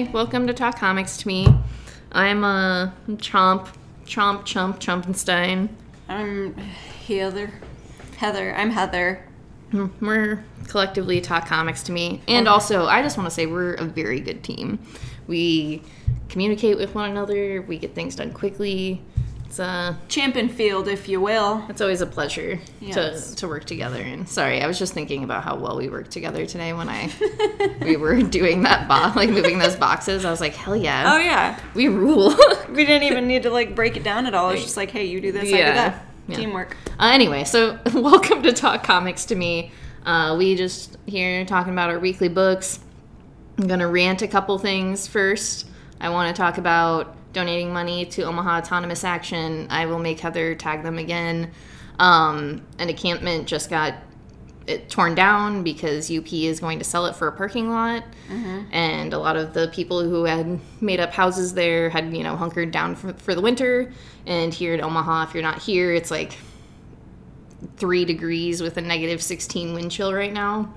Hi, welcome to Talk Comics to me. I'm uh, Chomp, Chomp, Chomp, Chumpenstein. I'm Heather. Heather. I'm Heather. We're collectively Talk Comics to me. And also, I just want to say we're a very good team. We communicate with one another, we get things done quickly. It's, uh, Champion field, if you will. it's always a pleasure Yes. to, to work together. And sorry, I was just thinking about how well we worked together today when I we were doing that box, like moving those boxes. I was like, hell yeah, Oh yeah. we rule. We didn't even need to like break it down at all. It was just like, hey, you do this, I do Yeah. that. Yeah. Teamwork. Uh, anyway, so welcome to Talk Comics to me. Uh, we just here talking about our weekly books. I'm gonna rant a couple things first. I want to talk about donating money to Omaha Autonomous Action. I will make Heather tag them again. Um, an encampment just got it torn down because UP is going to sell it for a parking lot, and a lot of the people who had made up houses there had you know hunkered down for, for the winter. And here in Omaha, if you're not here, it's like three degrees with a negative 16 wind chill right now.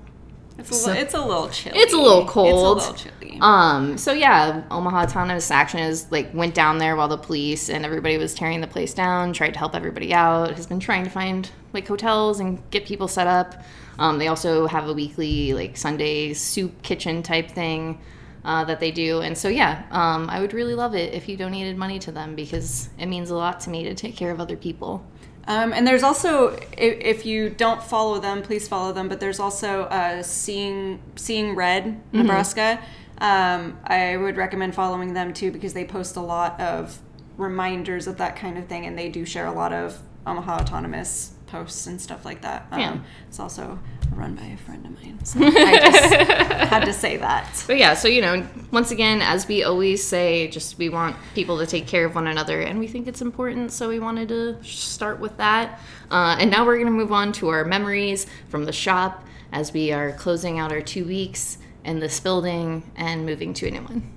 It's a, li- it's a little chilly. It's a little cold. It's a little chilly. Um, so yeah, Omaha Autonomous Action is like went down there while the police and everybody was tearing the place down, tried to help everybody out, has been trying to find like hotels and get people set up. Um, they also have a weekly like Sunday soup kitchen type thing uh, that they do, and so yeah, um, I would really love it if you donated money to them because it means a lot to me to take care of other people. Um, and there's also, if, if you don't follow them, please follow them. But there's also uh, Seeing Seeing Red, Mm-hmm. Nebraska. Um, I would recommend following them too because they post a lot of reminders of that kind of thing, and they do share a lot of Omaha Autonomous posts and stuff like that. Um, Yeah. It's also run by a friend of mine, so I just had to say that. But yeah, so you know, once again, as we always say, just we want people to take care of one another, and we think it's important, so we wanted to start with that. Uh, and now we're going to move on to our memories from the shop as we are closing out our two weeks in this building and moving to a new one.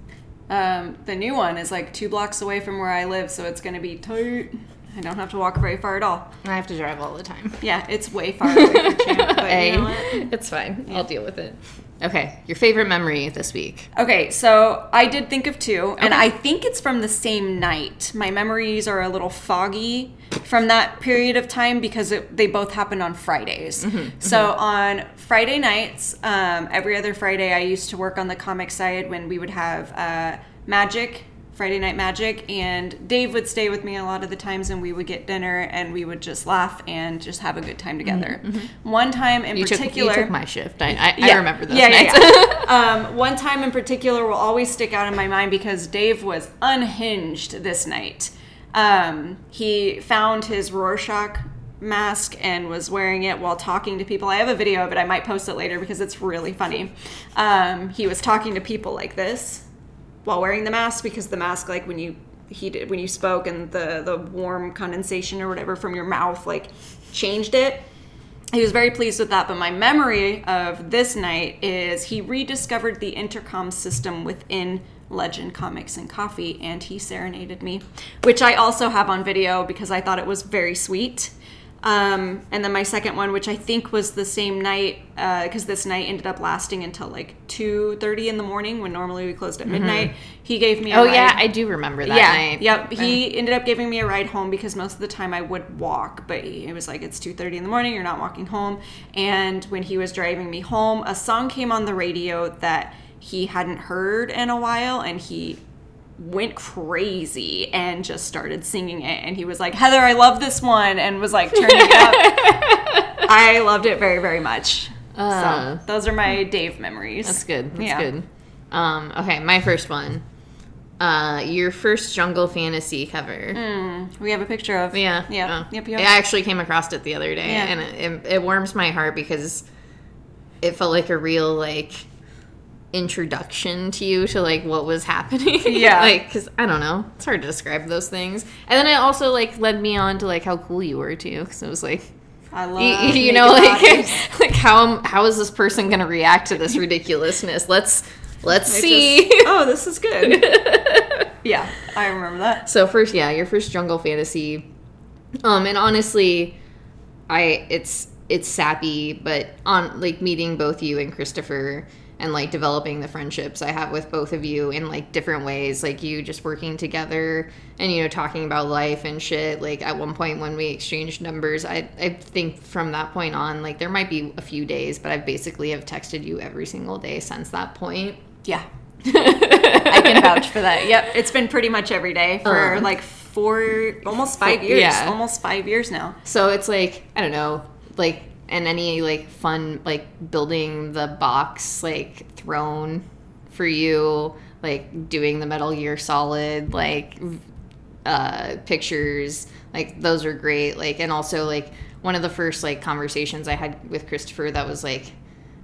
Um, the new one is like two blocks away from where I live, so it's going to be tight. I don't have to walk very far at all. I have to drive all the time. Yeah, it's way far away from Champ, but Hey, you know what? it's fine. I'll deal with it. Okay, your favorite memory this week? Okay, so I did think of two, and I think it's from the same night. My memories are a little foggy from that period of time because it, they both happened on Fridays. so on Friday nights, um, every other Friday, I used to work on the comic side when we would have uh, Magic. Friday Night Magic, and Dave would stay with me a lot of the times, and we would get dinner, and we would just laugh and just have a good time together. One time in You took, you particular, took my shift. I, I, I remember those yeah, nights. Yeah, yeah. um, one time in particular will always stick out in my mind because Dave was unhinged this night. Um, he found his Rorschach mask and was wearing it while talking to people. I have a video of it. I might post it later because it's really funny. Um, he was talking to people like this while wearing the mask because the mask, like when you he did when you spoke and the the warm condensation or whatever from your mouth like changed it. He was very pleased with that but my memory of this night is he rediscovered the intercom system within legend comics and coffee and he serenaded me which i also have on video because i thought it was very sweet um, and then my second one which i think was the same night because this night ended up lasting until like 2.30 in the morning when normally we closed at midnight he gave me a oh ride. yeah, I do remember that yeah, night. Yep. He ended up giving me a ride home because most of the time I would walk, but it was like it's two thirty in the morning. You're not walking home. And when he was driving me home, a song came on the radio that he hadn't heard in a while, and he went crazy and just started singing it. And he was like, "Heather, I love this one," and was like turning it up. I loved it very, very much. Uh. so those are my Dave memories. That's good. That's Yeah. good. Um, okay, my first one. Uh, your first Jungle Fantasy cover. We have a picture of Yeah. yeah, Oh. yep, yep. I actually came across it the other day, Yeah. and it, it, it warms my heart because it felt like a real like introduction to you to like what was happening. Yeah. like because I don't know, it's hard to describe those things. And then it also like led me on to like how cool you were too, because it was like I love you, you know like like how how is this person gonna react to this ridiculousness let's let's I see just- oh, this is good. yeah, I remember that. so first yeah your first jungle fantasy um and honestly i it's it's sappy but on like meeting both you and christopher and like developing the friendships I have with both of you in like different ways. Like you just working together and you know talking about life and shit. Like at one point when we exchanged numbers, I I think from that point on, like there might be a few days, but I basically have texted you every single day since that point. Yeah. I can vouch for that. Yep. It's been pretty much every day for Um, like four, almost five years. yeah. Almost five years now. So it's like I don't know, like and any like fun like building the box like throne for you, like doing the Metal Gear Solid like uh pictures, like those are great. Like and also like one of the first like conversations I had with Christopher that was like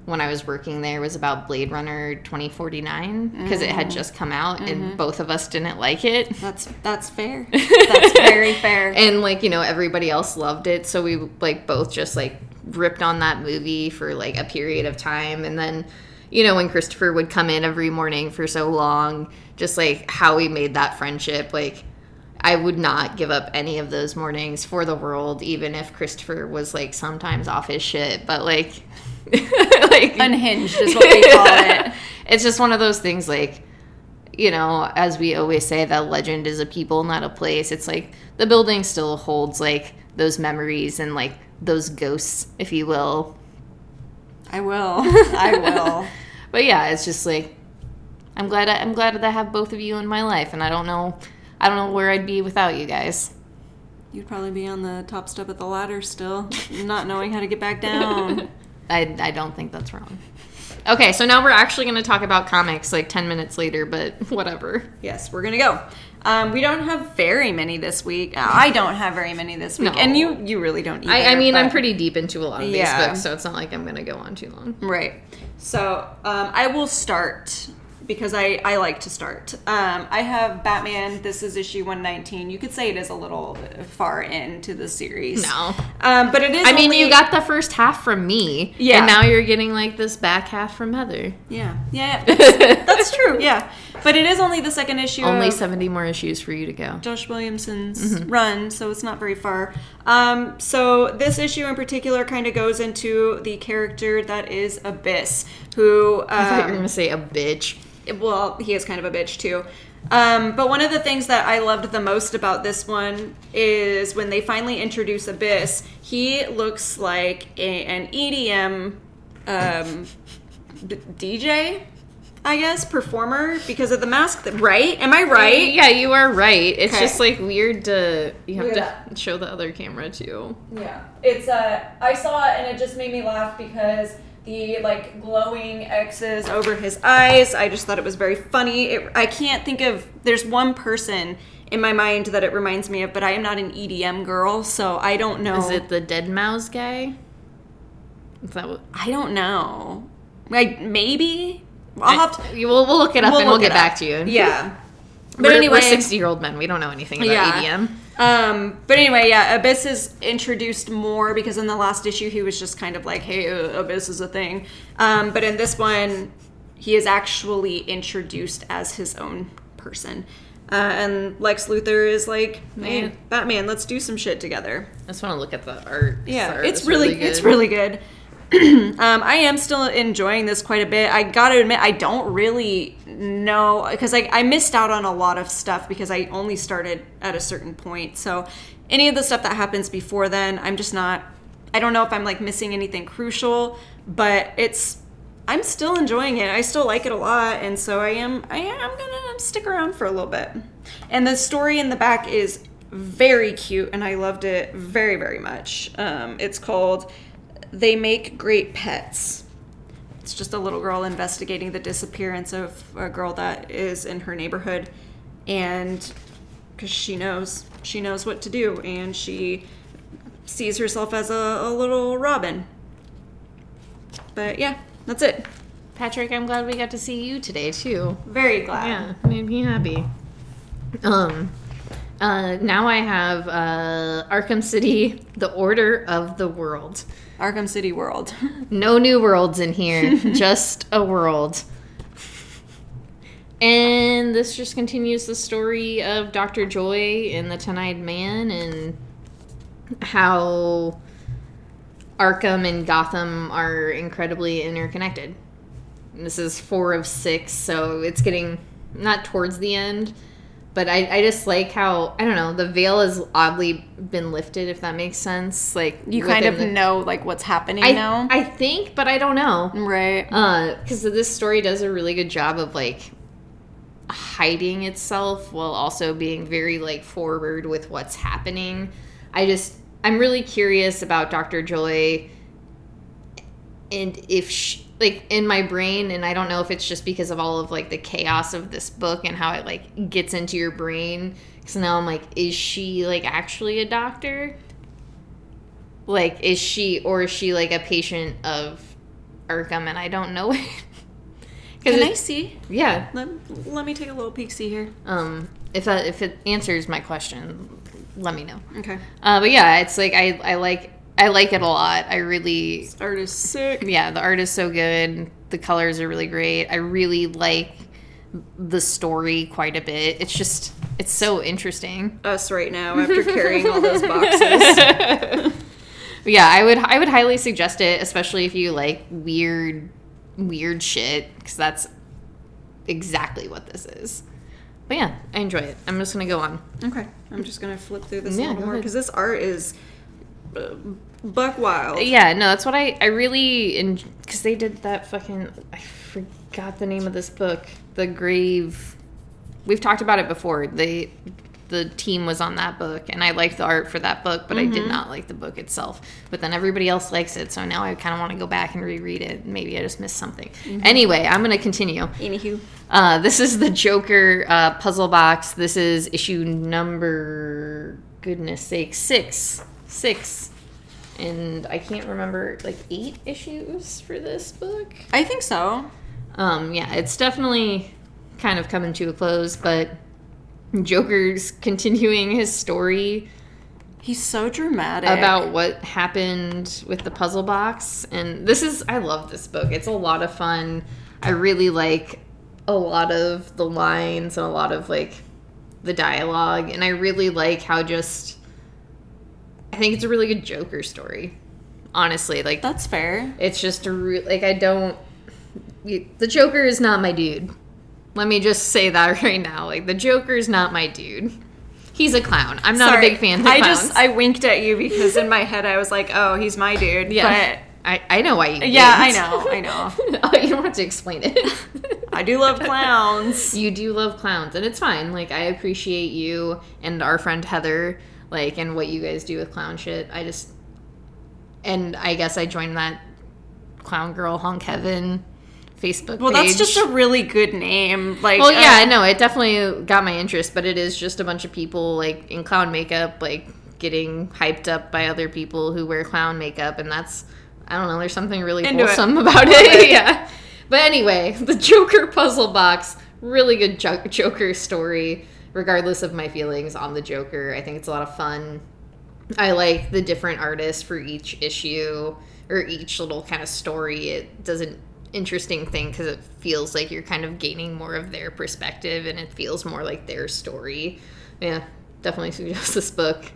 when I was working there was about Blade Runner 2049 because it had mm-hmm. just come out and mm-hmm. both of us didn't like it. That's that's fair. That's very fair. and like you know everybody else loved it so we like both just like ripped on that movie for like a period of time and then you know when christopher would come in every morning for so long just like how we made that friendship like i would not give up any of those mornings for the world even if christopher was like sometimes off his shit but like like Unhinged is what we call it. it's just one of those things like you know as we always say that legend is a people not a place it's like the building still holds like those memories and like those ghosts if you will I will. I will. but yeah it's just like i'm glad I, i'm glad that i have both of you in my life and i don't know i don't know where i'd be without you guys You'd probably be on the top step of the ladder still, not knowing how to get back down. I, I don't think that's wrong okay so now we're actually going to talk about comics like 10 minutes later but whatever Yes, we're gonna go. Um, we don't have very many this week. Uh, I don't have very many this week, No. and you you really don't. Either, I, I mean i'm pretty deep into a lot of these books so it's not like i'm going to go on too long Right. So um, I will start because I, I like to start. Um, I have Batman. This is issue 119. You could say it is a little far into the series. No. Um, but it is. I mean, you got the first half from me, Yeah. and now you're getting like this back half from Heather. Yeah. Yeah. yeah. That's, that's true. Yeah. But it is only the second issue. Only of- 70 more issues for you to go. Josh Williamson's run, so it's not very far. Um, so this issue in particular kind of goes into the character that is Abyss, who I thought you were um, gonna say a bitch. well, he is kind of a bitch too. Um, but one of the things that I loved the most about this one is when they finally introduce Abyss, he looks like a, an EDM um, d- DJ, I guess, performer because of the mask. That, right? Am I right? Yeah, you are right. It's Okay. just like weird to you have to show the other camera too. Yeah, it's uh, I saw it and it just made me laugh because the like glowing X's over his eyes. I just thought it was very funny. It, I can't think of. There's one person in my mind that it reminds me of, but I am not an EDM girl, so I don't know. Is it the dead mouse guy? Is that what? I don't know. Like maybe I'll have to. We'll, we'll look it up and we'll get back up. to you. Yeah. But We're, anyway, we're 60 year old men. We don't know anything about Yeah. EDM. Um, but anyway, yeah, Abyss is introduced more because in the last issue he was just kind of like, "Hey, uh, Abyss is a thing," um, but in this one, he is actually introduced as his own person. Uh, and Lex Luthor is like, "Hey, Man. Batman, let's do some shit together." I just want to look at the art. Yeah, art it's is really, it's really good. um, I am still enjoying this quite a bit. I gotta admit, I don't really know because I, I missed out on a lot of stuff because I only started at a certain point. So any of the stuff that happens before then, I'm just not. I don't know if I'm like missing anything crucial, but it's. I'm still enjoying it. I still like it a lot, and so I am. I am gonna stick around for a little bit. And the story in the back is very cute, and I loved it very, very much. Um, it's called "They Make Great Pets." It's just a little girl investigating the disappearance of a girl that is in her neighborhood, and because she knows she knows what to do, and she sees herself as a, a little robin. But yeah, that's it. Patrick, I'm glad we got to see you today too. Very glad. Yeah, made me happy. Um, uh, now I have uh, Arkham City: The Order of the World. Arkham City World. No new worlds in here, just a world. And this just continues the story of Dr. Joy and the Ten Eyed Man and how Arkham and Gotham are incredibly interconnected. This is four of six, so it's getting not towards the end. But I, I just like how I don't know the veil has oddly been lifted if that makes sense like You kind of the- know like what's happening I, now. I think but I don't know right. uh because this story does a really good job of like hiding itself while also being very like forward with what's happening i just i'm really curious about dr joy and if she, like in my brain and i don't know if it's just because of all of like the chaos of this book and how it like gets into your brain because now i'm like is she like actually a doctor like is she or is she like a patient of arkham and i don't know it Can I see? yeah Let, let me take a little peek see here. um if that if it answers my question let me know Okay. uh but yeah it's like i i like i like it a lot. I really Art is sick. yeah the art is so good. The colors are really great. I really like the story quite a bit. It's just it's so interesting. Us right now after carrying all those boxes. Yeah i would i would highly suggest it especially if you like weird weird shit because that's exactly what this is. But yeah i enjoy it. I'm just gonna go on. Okay, I'm just gonna flip through this Yeah, a little more because this art is buck wild. yeah no that's what i i really because they did that fucking i forgot the name of this book the grave. We've talked about it before. They the team was on that book and i liked the art for that book but i did not like the book itself. But then everybody else likes it so now i kind of want to go back and reread it. Maybe i just missed something. Anyway i'm gonna continue. Anywho, uh, this is the Joker uh, puzzle box. This is issue number, goodness sake, six. Six. And I can't remember, like eight issues for this book. I think so. Um, yeah, it's definitely kind of coming to a close, but Joker's continuing his story He's so dramatic about what happened with the puzzle box and this is i love this book it's a lot of fun i really like a lot of the lines and a lot of like the dialogue and i really like how just i think it's a really good joker story honestly like That's fair. it's just a re- like i don't the joker is not my dude let me just say that right now like the joker is not my dude he's a clown i'm not Sorry, a big fan of I clowns. just I winked at you because in my head I was like, oh, he's my dude. Yeah. I, I know why you But yeah, I know, I know. oh, you don't have to explain it. I do love clowns. you do love clowns, and it's fine. Like I appreciate you and our friend Heather, like and what you guys do with clown shit. I just and I guess I joined that clown girl honk heaven Facebook Well, that's just a really good name. Like, well, yeah, I uh, know it definitely got my interest, but it is just a bunch of people like in clown makeup, like getting hyped up by other people who wear clown makeup, and that's I don't know. There's something really Into it. wholesome about it. yeah. But anyway, the Joker puzzle box, really good jo- Joker story. Regardless of my feelings on the Joker, I think it's a lot of fun. I like the different artists for each issue or each little kind of story. It does an interesting thing because it feels like you're kind of gaining more of their perspective and it feels more like their story. Yeah, definitely suggest this book.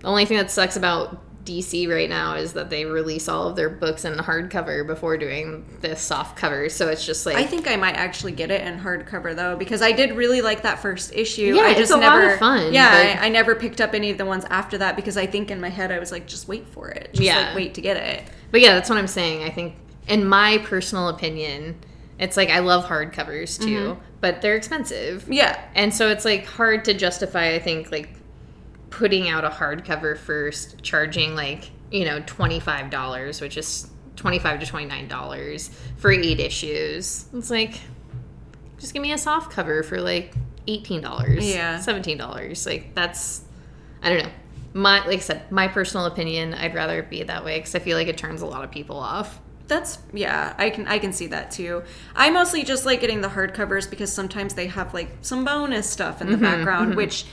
The only thing that sucks about DC right now is that they release all of their books in hardcover before doing the soft cover. So it's just like I think I might actually get it in hardcover though because I did really like that first issue. Yeah, I it's just a lot never, of fun, Yeah, I, I never picked up any of the ones after that because I think in my head I was like, just wait for it. Just Yeah. like wait to get it. But yeah, that's what I'm saying. I think, in my personal opinion, it's like I love hardcovers too, mm-hmm. but they're expensive. Yeah. And so it's like hard to justify, I think, like putting out a hardcover first, charging like, you know, $25, which is 25 to $29 for eight issues. It's like, just give me a soft cover for like $18, Yeah. $17. Like, that's, I don't know. My, like I said, my personal opinion, I'd rather be that way because I feel like it turns a lot of people off. That's yeah, I can I can see that too. I mostly just like getting the hardcovers because sometimes they have like some bonus stuff in the Mm-hmm, background, which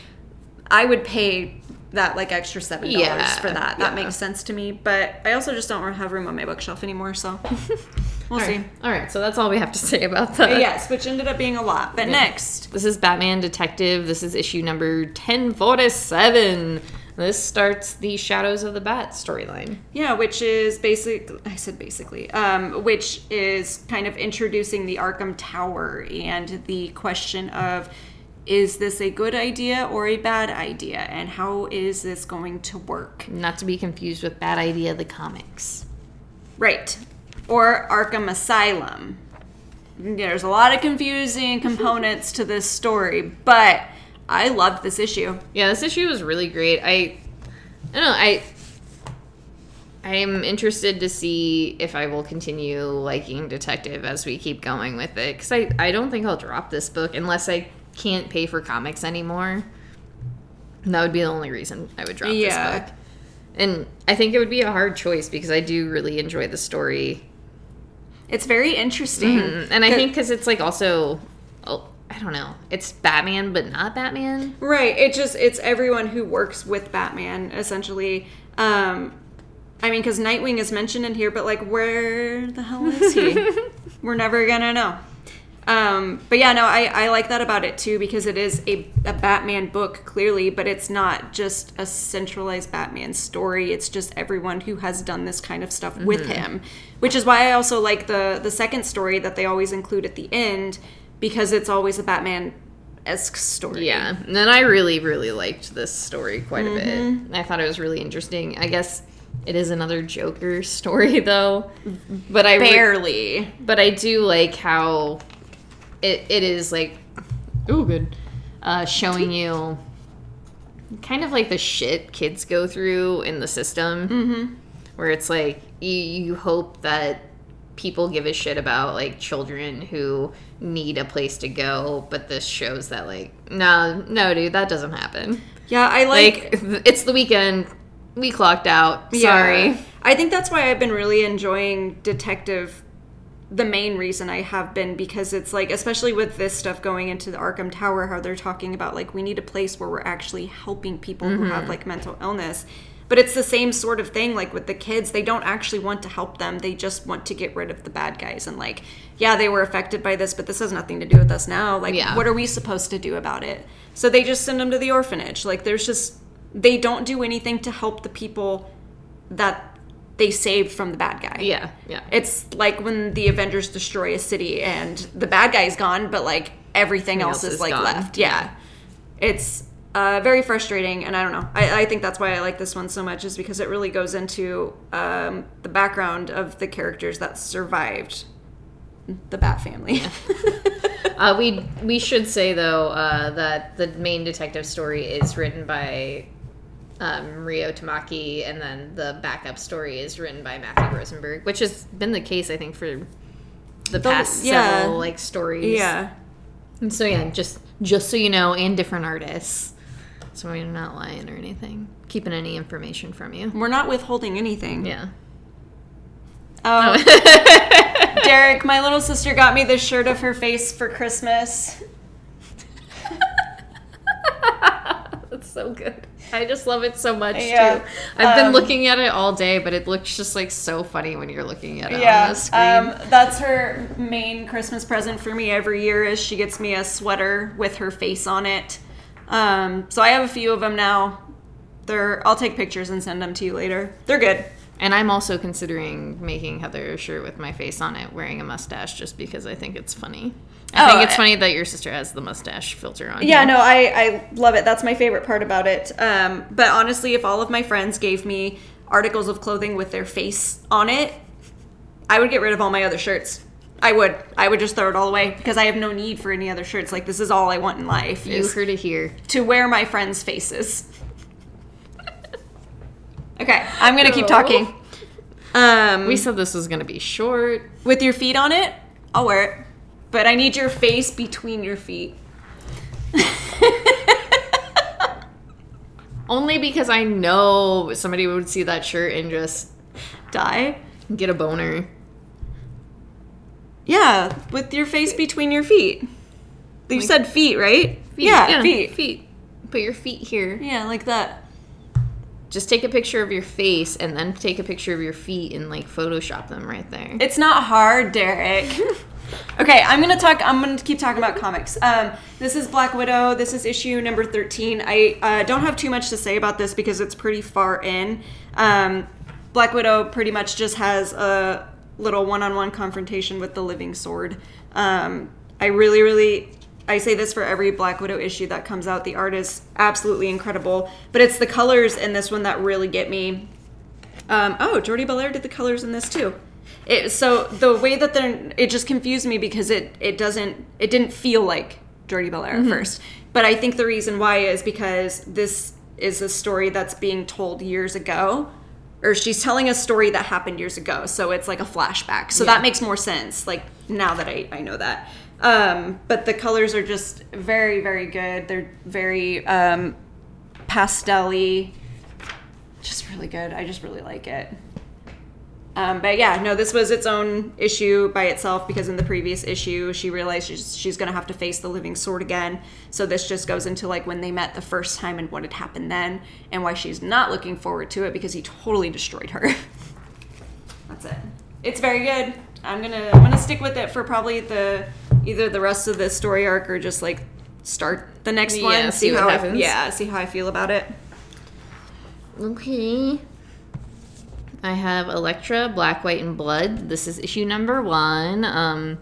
I would pay that like extra seven dollars Yeah, for that. That yeah. makes sense to me. But I also just don't have room on my bookshelf anymore, so we'll All see. right. All right, so that's all we have to say about that. Yes, which ended up being a lot. But next, This is Batman Detective. This is issue number 1047. This starts the Shadows of the Bat storyline. Yeah, which is basically, I said basically, um, which is kind of introducing the Arkham Tower and the question of is this a good idea or a bad idea, and how is this going to work? Not to be confused with Bad Idea the comics. Right, or Arkham Asylum. There's a lot of confusing mm-hmm. components to this story, but I loved this issue. Yeah, this issue was really great. I, I don't know. I, I am interested to see if I will continue liking Detective as we keep going with it. Because I, I don't think I'll drop this book unless I can't pay for comics anymore. That would be the only reason I would drop Yeah. this book. And I think it would be a hard choice because I do really enjoy the story. It's very interesting. Mm, And I think because it's like also, oh, I don't know, it's Batman but not Batman. Right. It just it's everyone who works with Batman essentially. Um I mean cuz Nightwing is mentioned in here but like where the hell is he? We're never going to know. Um but yeah, no, I I like that about it too because it is a a Batman book clearly, but it's not just a centralized Batman story. It's just everyone who has done this kind of stuff with him, which is why I also like the the second story that they always include at the end because it's always a Batman esque story. Yeah, and then I really, really liked this story quite a bit. I thought it was really interesting. I guess it is another Joker story, though. But I re- barely. but I do like how it, it is like, oh, good, uh, showing you kind of like the shit kids go through in the system, mm-hmm. where it's like you, you hope that people give a shit about like children who need a place to go, but this shows that like, no, no, dude, that doesn't happen. Yeah, I like. Like, it's the weekend. We clocked out. Sorry. Yeah. I think that's why I've been really enjoying Detective. The main reason I have been because it's like, especially with this stuff going into the Arkham Tower, how they're talking about like we need a place where we're actually helping people who have mm-hmm. like mental illness. But it's the same sort of thing, like with the kids, they don't actually want to help them. They just want to get rid of the bad guys. And like, yeah, they were affected by this, but this has nothing to do with us now. Like, Yeah. what are we supposed to do about it? So they just send them to the orphanage. Like, there's just, they don't do anything to help the people that they saved from the bad guy. Yeah, yeah. It's like when the Avengers destroy a city and the bad guy's gone, but like everything else, else is, is like gone. left. Yeah. It's uh, very frustrating, and I don't know. I, I think that's why I like this one so much, is because it really goes into um, the background of the characters that survived the Bat family. Uh, we we should say though uh, that the main detective story is written by um, Rio Tamaki, and then the backup story is written by Matthew Rosenberg, which has been the case I think for the past yeah. several like stories. yeah. And so yeah, just just so you know, and different artists. So we're not lying or anything, keeping any information from you. We're not withholding anything. Yeah. Oh, Derek, my little sister got me this shirt of her face for Christmas. That's so good. I just love it so much Yeah. too. I've been Um, looking at it all day, but it looks just like so funny when you're looking at it on Yeah, the screen. um, that's her main Christmas present for me every year. Is she gets me a sweater with her face on it. Um, so I have a few of them now. They're I'll take pictures and send them to you later. They're good. And I'm also considering making Heather a shirt with my face on it, wearing a mustache, just because I think it's funny. I Oh, think it's funny that your sister has the mustache filter on. Yeah, here. no, I I love it. That's my favorite part about it. Um, but honestly, if all of my friends gave me articles of clothing with their face on it, I would get rid of all my other shirts. I would. I would just throw it all away because I have no need for any other shirts. Like this is all I want in life You heard it here. to wear my friends' faces. Okay, I'm gonna keep talking. Um, We said this was to be short. with your feet on it, I'll wear it, but I need your face between your feet. Only because I know somebody would see that shirt and just Die. And get a boner. Yeah, with your face between your feet. You said feet, right? Yeah, feet. Feet. Put your feet here. Yeah, like that. Just take a picture of your face and then take a picture of your feet and like Photoshop them right there. It's not hard, Derek. Okay, I'm gonna talk. I'm gonna keep talking about comics. Um, this is Black Widow. This is issue number 13. I uh, don't have too much to say about this because it's pretty far in. Um, Black Widow pretty much just has a little one-on-one confrontation with the Living Sword. Um, I really, really. I say this for every Black Widow issue that comes out. The art is absolutely incredible, but it's the colors in this one that really get me. Um, oh, Jordie Bellaire did the colors in this too. It, so the way that they're, it just confused me because it it doesn't it didn't feel like Jordie Bellaire at first. But I think the reason why is because this is a story that's being told years ago, or she's telling a story that happened years ago. So it's like a flashback. So that makes more sense. Like now that I I know that. Um, but the colors are just very very good. They're very um, pastel-y. Just really good. I just really like it. Um, but yeah, no, this was its own issue by itself because in the previous issue, she realized she's, she's going to have to face the living sword again. So this just goes into like when they met the first time and what had happened then, and why she's not looking forward to it because he totally destroyed her. That's it. It's very good. I'm gonna I'm gonna stick with it for probably the either the rest of the story arc or just like start the next Yeah, one. see what how happens. I, yeah, see how I feel about it. Okay. I have Elektra, Black, White, and Blood. This is issue number one. Um,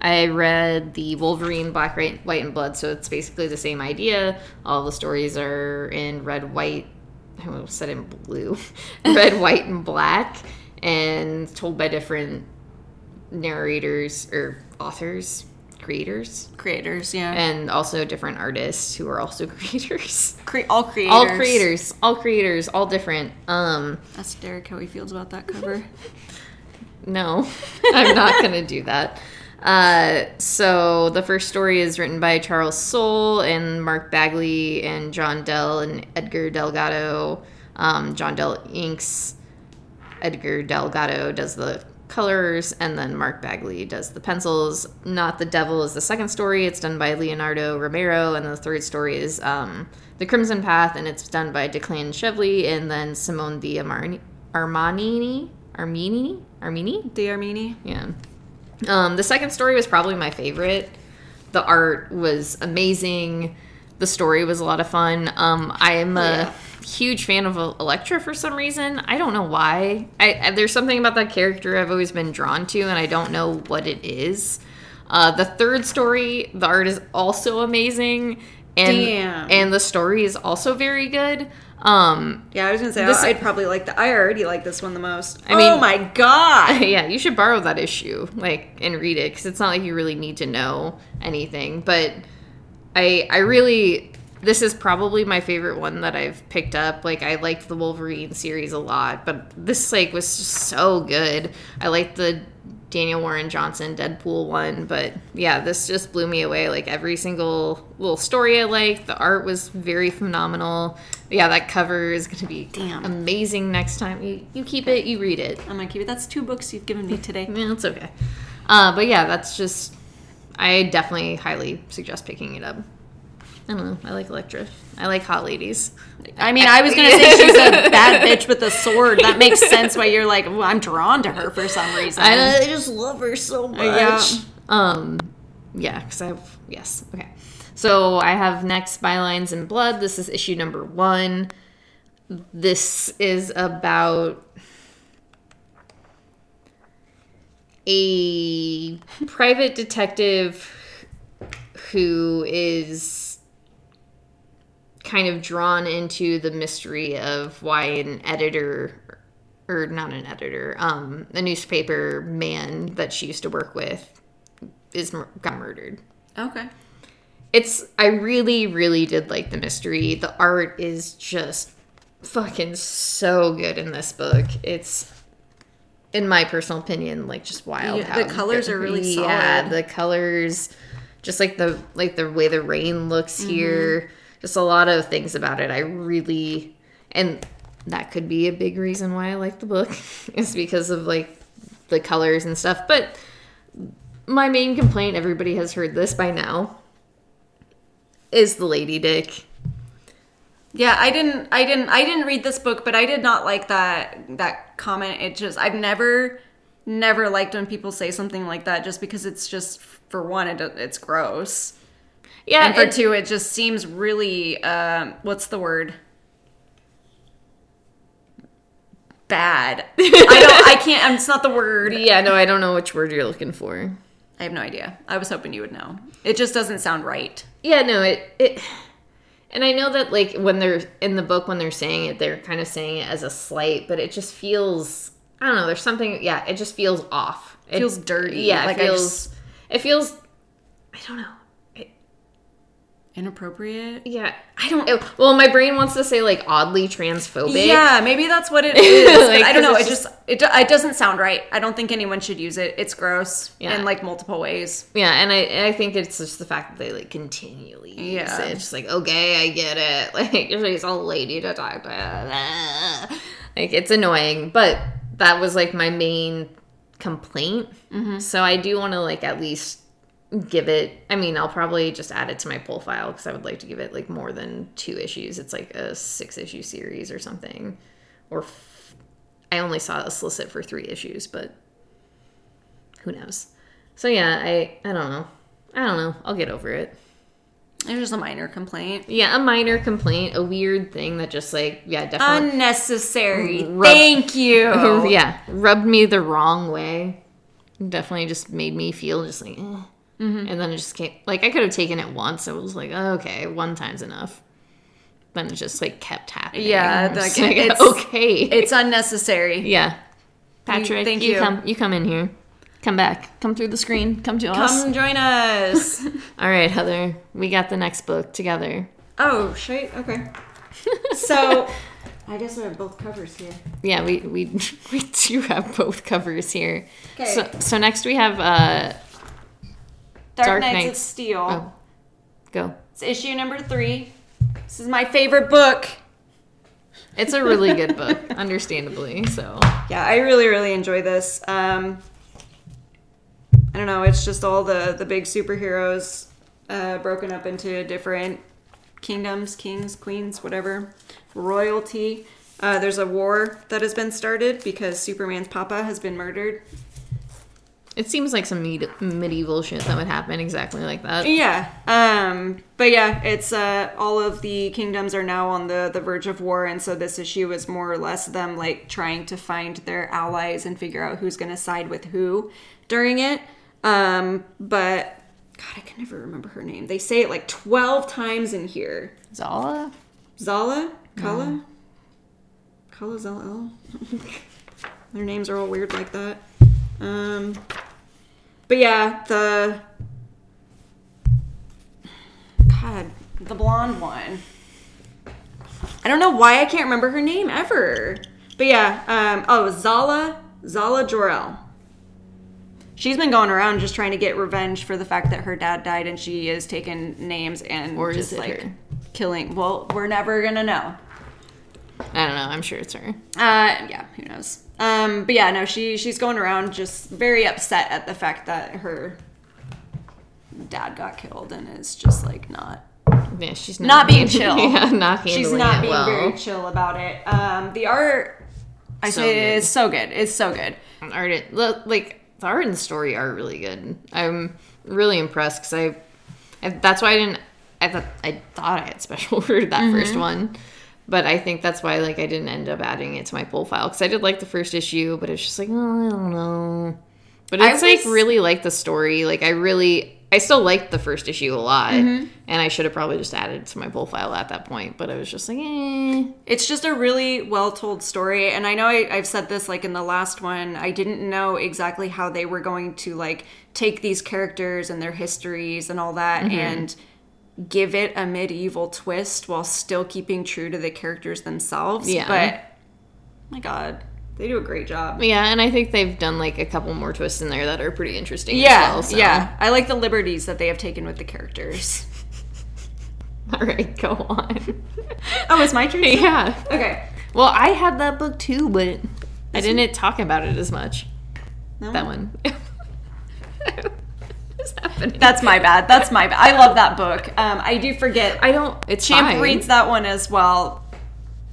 I read the Wolverine, Black, White, White, and Blood, so it's basically the same idea. All the stories are in red, white. I almost said in blue, red, white, and black, and told by different narrators or authors, creators, Creators, yeah. and also different artists who are also creators. Cre- all creators. all creators all creators all different um Ask Derek how he feels about that cover. no i'm not gonna do that uh so the first story is written by charles soule and mark bagley and john dell and edgar delgado um john dell inks edgar delgado does the colors and then mark bagley does the pencils not the devil is the second story it's done by leonardo romero and the third story is um the crimson path and it's done by declan shalvey and then simone di Armani- armanini armini armini the Armini. yeah. Um, the second story was probably my favorite. The art was amazing. The story was a lot of fun. Um, I am a Yeah. Huge fan of Elektra for some reason. I don't know why. I, I there's something about that character I've always been drawn to, and I don't know what it is. Uh, the third story, the art is also amazing, and Damn. and the story is also very good. Um, Yeah, I was gonna say This- I'd probably like the. I already like this one the most. I mean- oh my god! yeah, you should borrow that issue, like, and read it because it's not like you really need to know anything. But I, I really, this is probably my favorite one that I've picked up. Like, I liked the Wolverine series a lot, but this like was just so good. I liked the Daniel Warren Johnson Deadpool one, but yeah, this just blew me away. Like every single little story I liked, the art was very phenomenal. Yeah, that cover is gonna be Damn. amazing next time. You, you keep it, you read it. I'm gonna keep it. That's two books you've given me today. Yeah, it's okay. Uh, but yeah, that's just. I definitely highly suggest picking it up. I don't know. I like Elektra. I like hot ladies. I mean, I was gonna say she's a bad bitch with a sword. That makes sense. Why you're like, well, I'm drawn to her for some reason. I, I just love her so much. yeah. Um, yeah, because I have yes. Okay. So I have next bylines in blood. This is issue number one. This is about a private detective who is kind of drawn into the mystery of why an editor or not an editor um a newspaper man that she used to work with is got murdered. Okay. it's i really really did like the mystery. The art is just fucking so good in this book. It's in my personal opinion like just wild Yeah, how the colors are really yeah the colors just like the like the way the rain looks Mm-hmm. here just a lot of things about it i really and that could be a big reason why i like the book is because of like the colors and stuff but my main complaint everybody has heard this by now is the lady dick Yeah, I didn't. I didn't. I didn't read this book, but I did not like that that comment. It just. I've never. never liked when people say something like that just because it's just for one it, it's gross Yeah, and for it- two it just seems really um, what's the word bad i don't i can't it's not the word yeah, no, I don't know which word you're looking for. i have no idea i was hoping you would know it just doesn't sound right Yeah, no, it it and I know that like when they're in the book when they're saying it, they're kind of saying it as a slight, but it just feels I don't know, there's something yeah, it just feels off. It Feels dirty. Yeah, Like, it feels it feels I don't know. Inappropriate yeah. i don't It- well, my brain wants to say like oddly transphobic. Yeah, maybe that's what it is. Like, I don't know. It it's just it, it doesn't sound right. I don't think anyone should use it. It's gross Yeah. in like multiple ways. Yeah, and I I think it's just the fact that they like continually use Yeah. it. It's just like, okay, I get it. Like you're just a lady to talk to. Like it's annoying, but that was like my main complaint. Mm-hmm. So I do want to like at least give it. I mean, I'll probably just add it to my pull file because I would like to give it like more than two issues. It's like a six issue series or something, or f- I only saw a solicit for three issues, but who knows? So yeah, I I don't know. I don't know. I'll get over it. It's just a minor complaint. Yeah, a minor complaint, a weird thing that just like yeah, definitely Unnecessary. Thank you. yeah, rubbed me the wrong way. Definitely just made me feel just like eh. Mm-hmm. And then it just came like I could have taken it once. It was like, oh, okay, one time's enough. Then it just like kept happening. Yeah, like, like, it's- okay. It's unnecessary. yeah. Patrick, thank you you. come you come in here. Come back. Come through the screen. Come to us. Come join us. All right, Heather. We got the next book together. oh, shit. Okay. So, I guess we have both covers here. Yeah, we we we do have both covers here. Okay. So so next we have uh Dark, Dark Knights, of Steel. oh go. It's issue number three. This is my favorite book. It's a really good book, understandably. So yeah i really really enjoy this um i don't know it's just all the the big superheroes uh broken up into different kingdoms kings queens whatever royalty uh, there's a war that has been started because Superman's papa has been murdered. It seems like some med- medieval shit that would happen exactly like that. Yeah. Um, but yeah, it's uh, all of the kingdoms are now on the the verge of war, and so this issue is more or less them like trying to find their allies and figure out who's going to side with who during it. Um, but God, I can never remember her name. They say it like twelve times in here. Zala? Zala, Kala, Kala Zala. Their names are all weird like that. Um, but yeah, the God, the blonde one. I don't know why I can't remember her name ever. But yeah, um, oh Zala Zala Jor-El. She's been going around just trying to get revenge for the fact that her dad died, and she is taking names and Or is just like her? killing. Well, we're never gonna know. I don't know. I'm sure it's her. Uh, yeah, who knows? Um, but yeah, no, she she's going around just very upset at the fact that her dad got killed and is just like not Yeah, she's not being chill. yeah, not she's not being well. very chill about it. Um, the art, I So say, good. is so good. It's so good. art like the art and the story are really good i'm really impressed because I, I that's why i didn't i thought i thought i had special ordered that first Mm-hmm. one but i think that's why like i didn't end up adding it to my pull file because i did like the first issue but it's just like oh, i don't know but I it's like really like the story like i really i still liked the first issue a lot Mm-hmm. and i should have probably just added it to my pull file at that point but i was just like eh. It's just a really well told story. And I know I, I've said this like in the last one, I didn't know exactly how they were going to like take these characters and their histories and all that Mm-hmm. and give it a medieval twist while still keeping true to the characters themselves. Yeah. But my God, they do a great job. yeah and i think they've done like a couple more twists in there that are pretty interesting Yeah, as well, so. yeah. I like the liberties that they have taken with the characters. All right, go on. Oh, it's my turn. yeah. Okay. Well, I had that book too, but I didn't talk about it as much. No? That one. What's happening? That's my bad. That's my bad. I love that book. Um, I do forget. I don't. It's Champ fine. reads that one as well.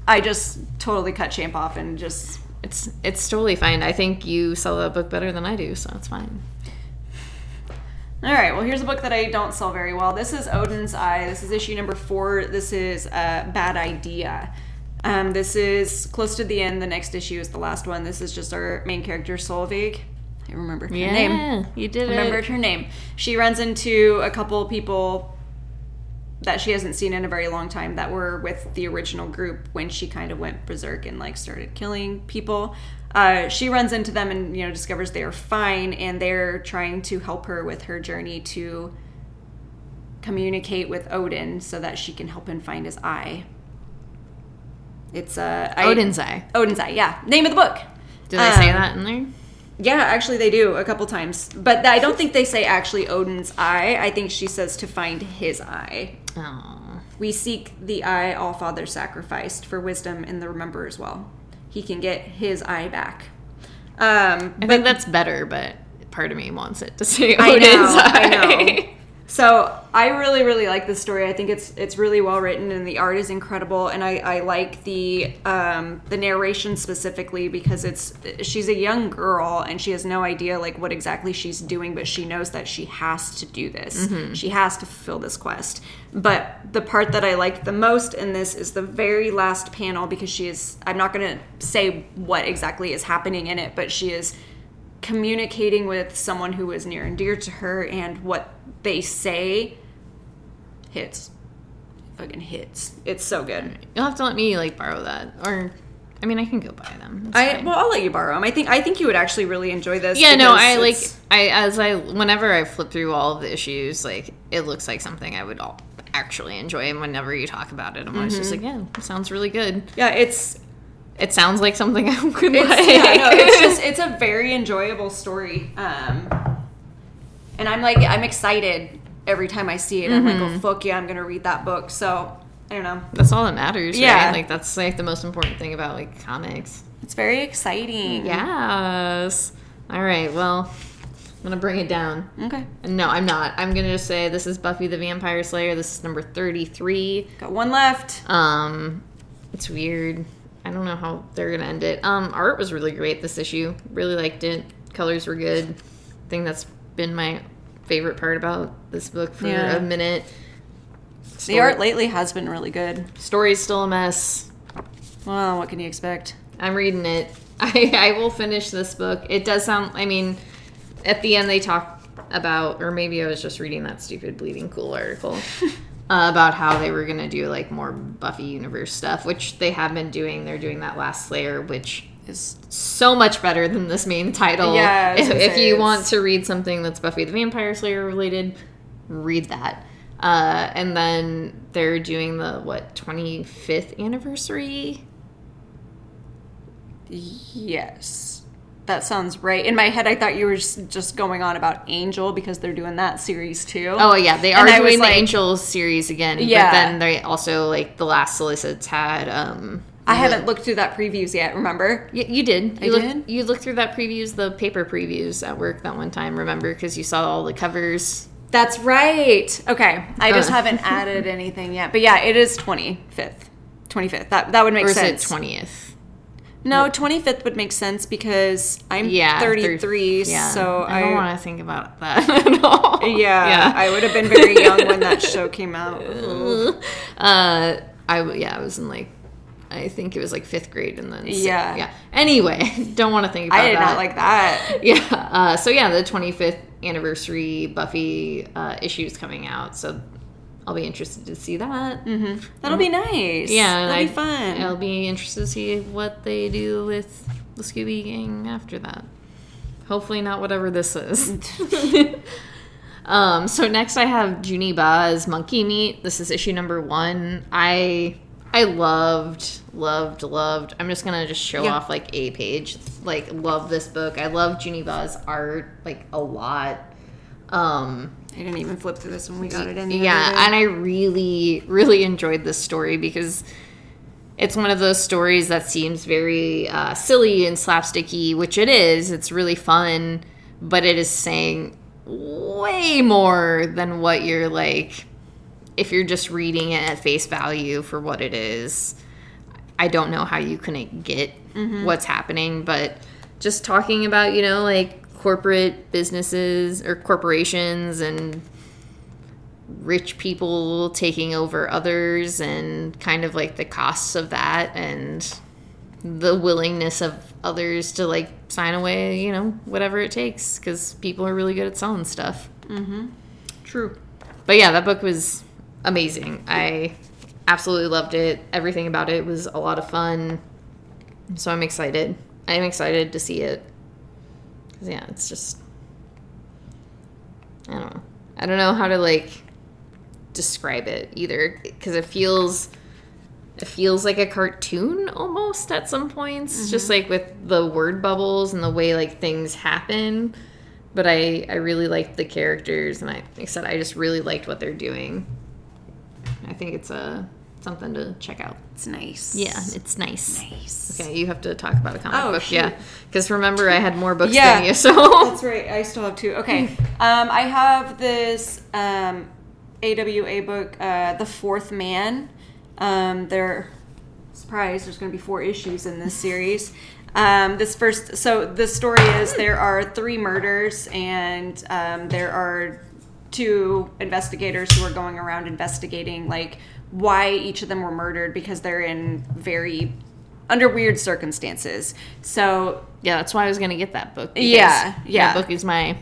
I just totally cut Champ off and just it's it's totally fine. I think you sell that book better than I do, so it's fine. All right, well, here's a book that I don't sell very well. This is Odin's Eye. This is issue number four. This is a bad idea. Um, this is close to the end. The next issue is the last one. This is just our main character, Solveig. I remembered her name. you did Remembered her name. She runs into a couple people that she hasn't seen in a very long time that were with the original group when she kind of went berserk and like started killing people. Uh, she runs into them and you know discovers they are fine and they're trying to help her with her journey to communicate with Odin so that she can help him find his eye. It's uh, I- Odin's Eye. Odin's Eye, yeah. Name of the book. Did they say Um, that in there? Yeah, actually, they do a couple times, but I don't think they say actually Odin's eye. I think she says to find his eye. Oh. We seek the eye all father sacrificed for wisdom in the rememberer's well. He can get his eye back. Um, I think that's better, but part of me wants it to say I Odin's know, I Eye. know. So I really, really like this story. I think it's it's really well written and the art is incredible. And I, I like the um, the narration specifically because it's she's a young girl and she has no idea like what exactly she's doing, but she knows that she has to do this. She has to fulfill this quest. But the part that I liked the most in this is the very last panel because she is I'm not gonna say what exactly is happening in it, but she is communicating with someone who is near and dear to her and what they say hits fucking hits it's so good You'll have to let me like borrow that, or I mean, I can go buy them. It's i fine. well i'll let you borrow them i think i think you would actually really enjoy this yeah, no, I like I as I whenever I flip through all of the issues, like it looks like something I would all actually enjoy. And whenever you talk about it, I'm always just like, Mm-hmm. yeah, it sounds really good. yeah it's It sounds like something I could it's, like. yeah, no, it's just it's a very enjoyable story um and i'm like i'm excited every time i see it i'm like Mm-hmm. oh fuck yeah i'm gonna read that book so i don't know That's all that matters, Yeah. right? Like that's like the most important thing about like comics. it's very exciting Yes. All right. Well, I'm gonna bring it down. okay No, I'm not. I'm gonna just say this is Buffy the Vampire Slayer. This is number 33. got one left Um, it's weird. I don't know how they're gonna end it. Um, art was really great this issue. Really liked it. Colors were good. I think that's been my favorite part about this book for Yeah. a minute. the art lately has been really good Story's still a mess. well what can you expect I'm reading it. I, I will finish this book. It does sound. I mean, at the end they talk about, or maybe I was just reading that stupid Bleeding Cool article uh, about how they were gonna do like more Buffy universe stuff, which they have been doing. They're doing that last Slayer, which is so much better than this main title. Yeah, if, if you want to read something that's Buffy the Vampire Slayer related, read that. Uh, and then they're doing the what 25th anniversary Yes. That sounds right. In my head, I thought you were just just going on about Angel because they're doing that series too. Oh yeah, they are And doing the like- Angels series again. Yeah. But then they also like the last solicits had um I haven't looked through that previews yet. Remember? Y- you did. I You looked, did? You looked through that previews, the paper previews at work that one time. Remember, because you saw all the covers. That's right. Okay, I just haven't added anything yet. But yeah, it is twenty fifth. Twenty fifth. That that would make Or is sense. twentieth? no, twenty fifth would make sense because I'm Yeah, thirty three. Yeah. So I I, don't want to think about that at all. yeah, yeah, I would have been very young when that show came out. uh, I yeah, I was in like. I think it was like fifth grade, and then si- Yeah. yeah. Anyway, don't want to think about that. I did that. not like that. yeah uh, so yeah the 25th anniversary buffy uh, issue is coming out so i'll be interested to see that That'll be nice. yeah that'll I, be fun. i'll be interested to see what they do with the scooby gang after that hopefully not whatever this is um, so next i have Juni Ba's monkey meat this is issue number one i i loved loved loved i'm just gonna just show Yeah. off like a page like love this book i love Juni Ba's art like a lot um I didn't even flip through this when we got it in. yeah and i really really enjoyed this story because it's one of those stories that seems very uh, silly and slapsticky which it is it's really fun but it is saying way more than what you're like if you're just reading it at face value for what it is i don't know how you couldn't get what's happening, but just talking about, you know, like corporate businesses or corporations and rich people taking over others and kind of like the costs of that and the willingness of others to like sign away, you know, whatever it takes because people are really good at selling stuff. Mm-hmm. True. But yeah, that book was amazing. I absolutely loved it. Everything about it was a lot of fun. So I'm excited. I'm excited to see it. 'Cause, yeah, it's just I don't know. I don't know how to like describe it either because it feels it feels like a cartoon almost at some points mm-hmm. just like with the word bubbles and the way like things happen but i i really liked the characters and i like I said i just really liked what they're doing i think it's a something to check out It's nice. yeah it's nice Nice. okay you have to talk about a comic Oh, book yeah because remember i had more books Yeah. than you so That's right. I still have two. Okay. Um, I have this um, AWA book, uh, The Fourth Man. Um, there, surprise, there's going to be four issues in this series. Um, this first, so the story is there are three murders, and um, there are two investigators who are going around investigating like why each of them were murdered because they're in very under weird circumstances. So yeah that's why i was gonna get that book Yeah, yeah. that book is my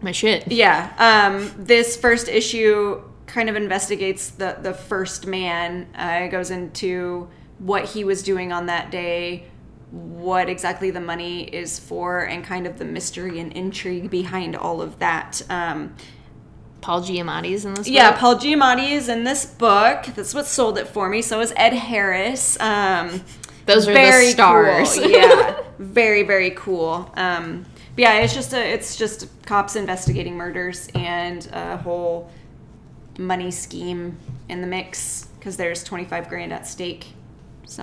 my shit Yeah. Um, this first issue kind of investigates the the first man. Uh, it goes into what he was doing on that day, what exactly the money is for, and kind of the mystery and intrigue behind all of that. Um, paul giamatti's in this yeah, book? Paul Giamatti is in this book. That's what sold it for me. So is Ed Harris. Um, Those are the stars. Cool. Yeah, very very cool. Um, but yeah, it's just a it's just cops investigating murders and a whole money scheme in the mix because there's 25 grand at stake. So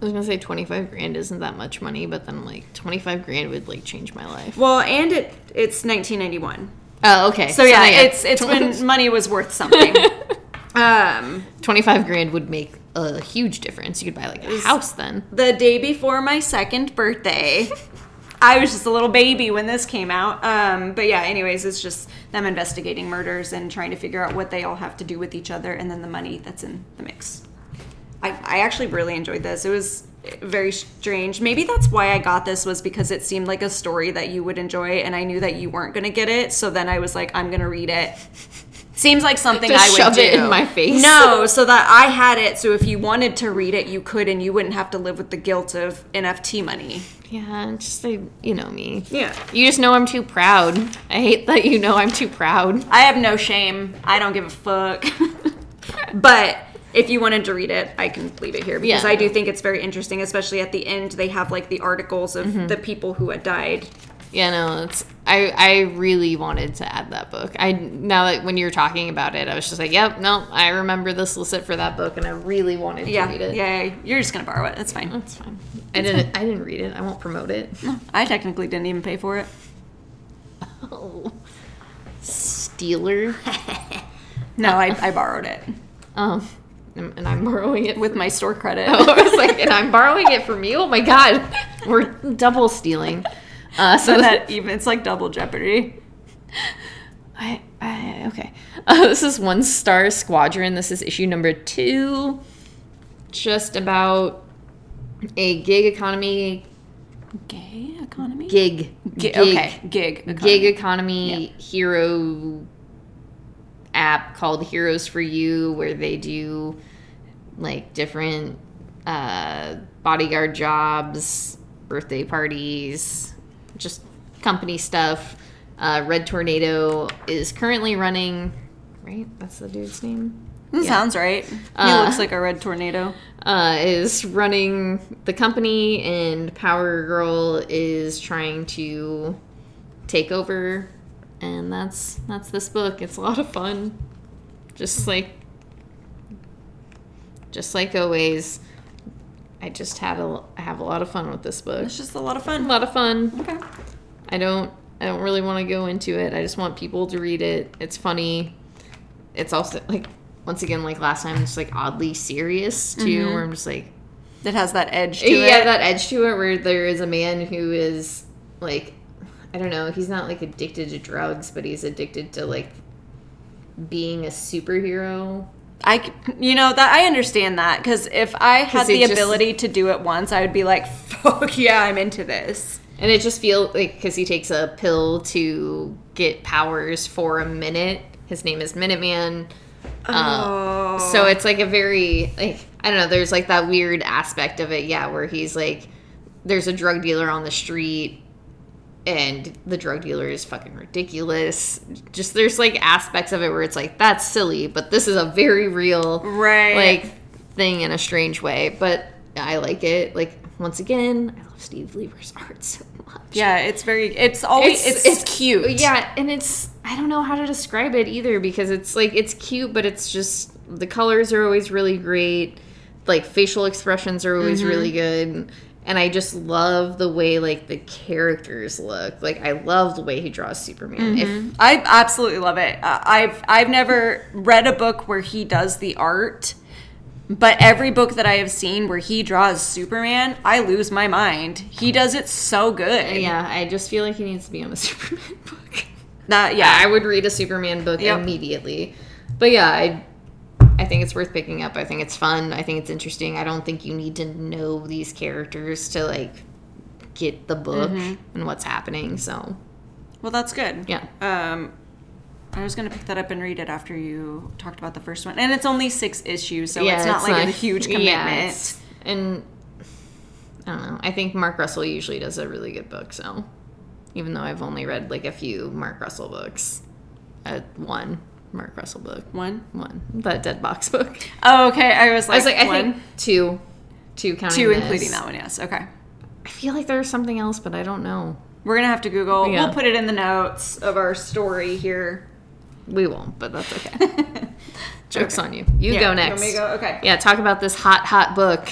I was gonna say twenty five grand isn't that much money, but then like twenty five grand would like change my life. well, and it it's 1991. Oh, okay. So yeah, it's it's when money was worth something. um, twenty five grand would make a huge difference. You could buy like a house then. the day before my second birthday. I was just a little baby when this came out. Um, but yeah, anyways, it's just them investigating murders and trying to figure out what they all have to do with each other and then the money that's in the mix. I, I actually really enjoyed this. It was very strange. Maybe that's why I got this was because it seemed like a story that you would enjoy and I knew that you weren't going to get it. So then I was like, I'm going to read it. Seems like something Just I would shove do. it in my face. No, so that I had it. So if you wanted to read it, you could, and you wouldn't have to live with the guilt of NFT money. Yeah, just like you know me. Yeah. You just know I'm too proud. I hate that you know I'm too proud. I have no shame. I don't give a fuck. but if you wanted to read it, I can leave it here because Yeah. I do think it's very interesting, especially at the end. They have like the articles of Mm-hmm. the people who had died. Yeah, no, it's I I really wanted to add that book. I now that when you were talking about it, I was just like, yep, no, I remember this listed for that book, and I really wanted to read it. yeah. You're just gonna borrow it. That's fine. That's fine. I didn't. I didn't read it. I won't promote it. I technically didn't even pay for it. Oh, stealer. No, I, I borrowed it Um, and I'm borrowing it with my store credit. I was like, and I'm borrowing it from you. Oh my god, we're double stealing. Uh, so that even it's like double jeopardy. I, I okay. Uh, this is one star squadron. This is issue number two. Just about a gig economy Gay economy. gig Gi- gig, okay, gig economy. gig economy hero app called Heroes for You, where they do like different uh, bodyguard jobs, birthday parties, just company stuff. Uh, Red Tornado is currently running. Right, that's the dude's name. Yeah. Sounds right. He Uh, looks like a red tornado. uh, is running the company, and Power Girl is trying to take over, and that's that's this book. It's a lot of fun, just like just like always. I just had a I have a lot of fun with this book. It's just a lot of fun. A lot of fun. Okay. I don't I don't really want to go into it. I just want people to read it. It's funny. It's also like once again like last time it's like oddly serious too Mhm. where I'm just like It has that edge to yeah, it. that edge to it where there is a man who is like, I don't know, he's not like addicted to drugs, but he's addicted to like being a superhero. I, you know, that I understand that because if I had the just- ability to do it once, I would be like, "Fuck yeah, I'm into this." And it just feels like because he takes a pill to get powers for a minute. His name is Minuteman. Uh, Oh. So it's like a very like I don't know. There's like that weird aspect of it, yeah, where he's like, there's a drug dealer on the street, and the drug dealer is fucking ridiculous. Just there's like aspects of it where it's like that's silly, but this is a very real Right. like thing in a strange way. But I like it. Like once again, I love Steve Lieber's art so much. Yeah, it's very. It's always. It's, it's, cute. Yeah, and it's I don't know how to describe it either because it's like it's cute, but it's just the colors are always really great. Like facial expressions are always Mm-hmm. really good. And I just love the way like the characters look. Like I love the way he draws Superman. If I absolutely love it. Uh, I've I've never read a book where he does the art, but every book that I have seen where he draws Superman, I lose my mind. He does it so good. yeah, I just feel like he needs to be on a Superman book. That Yeah, I would read a Superman book Yep. immediately. But yeah, I I think it's worth picking up. I think it's fun. I think it's interesting. I don't think you need to know these characters to like get the book Mm-hmm. and what's happening. So Well, that's good. yeah, Um, I was gonna pick that up and read it after you talked about the first one, and it's only six issues, so yeah, it's not like a huge commitment. yeah, and I don't know. I think Mark Russell usually does a really good book. So even though I've only read like a few Mark Russell books, at one Mark Russell book, one. one the Dead Box book. Oh, okay. I was like, I was like, I one, think two, two counting two, this. including that one. Yes. Okay. I feel like there's something else, but I don't know. We're gonna have to Google. Yeah. We'll put it in the notes of our story here. We won't, but that's okay. Joke's on you. You Yeah, go you next. to go? Okay. Yeah, talk about this hot, hot book.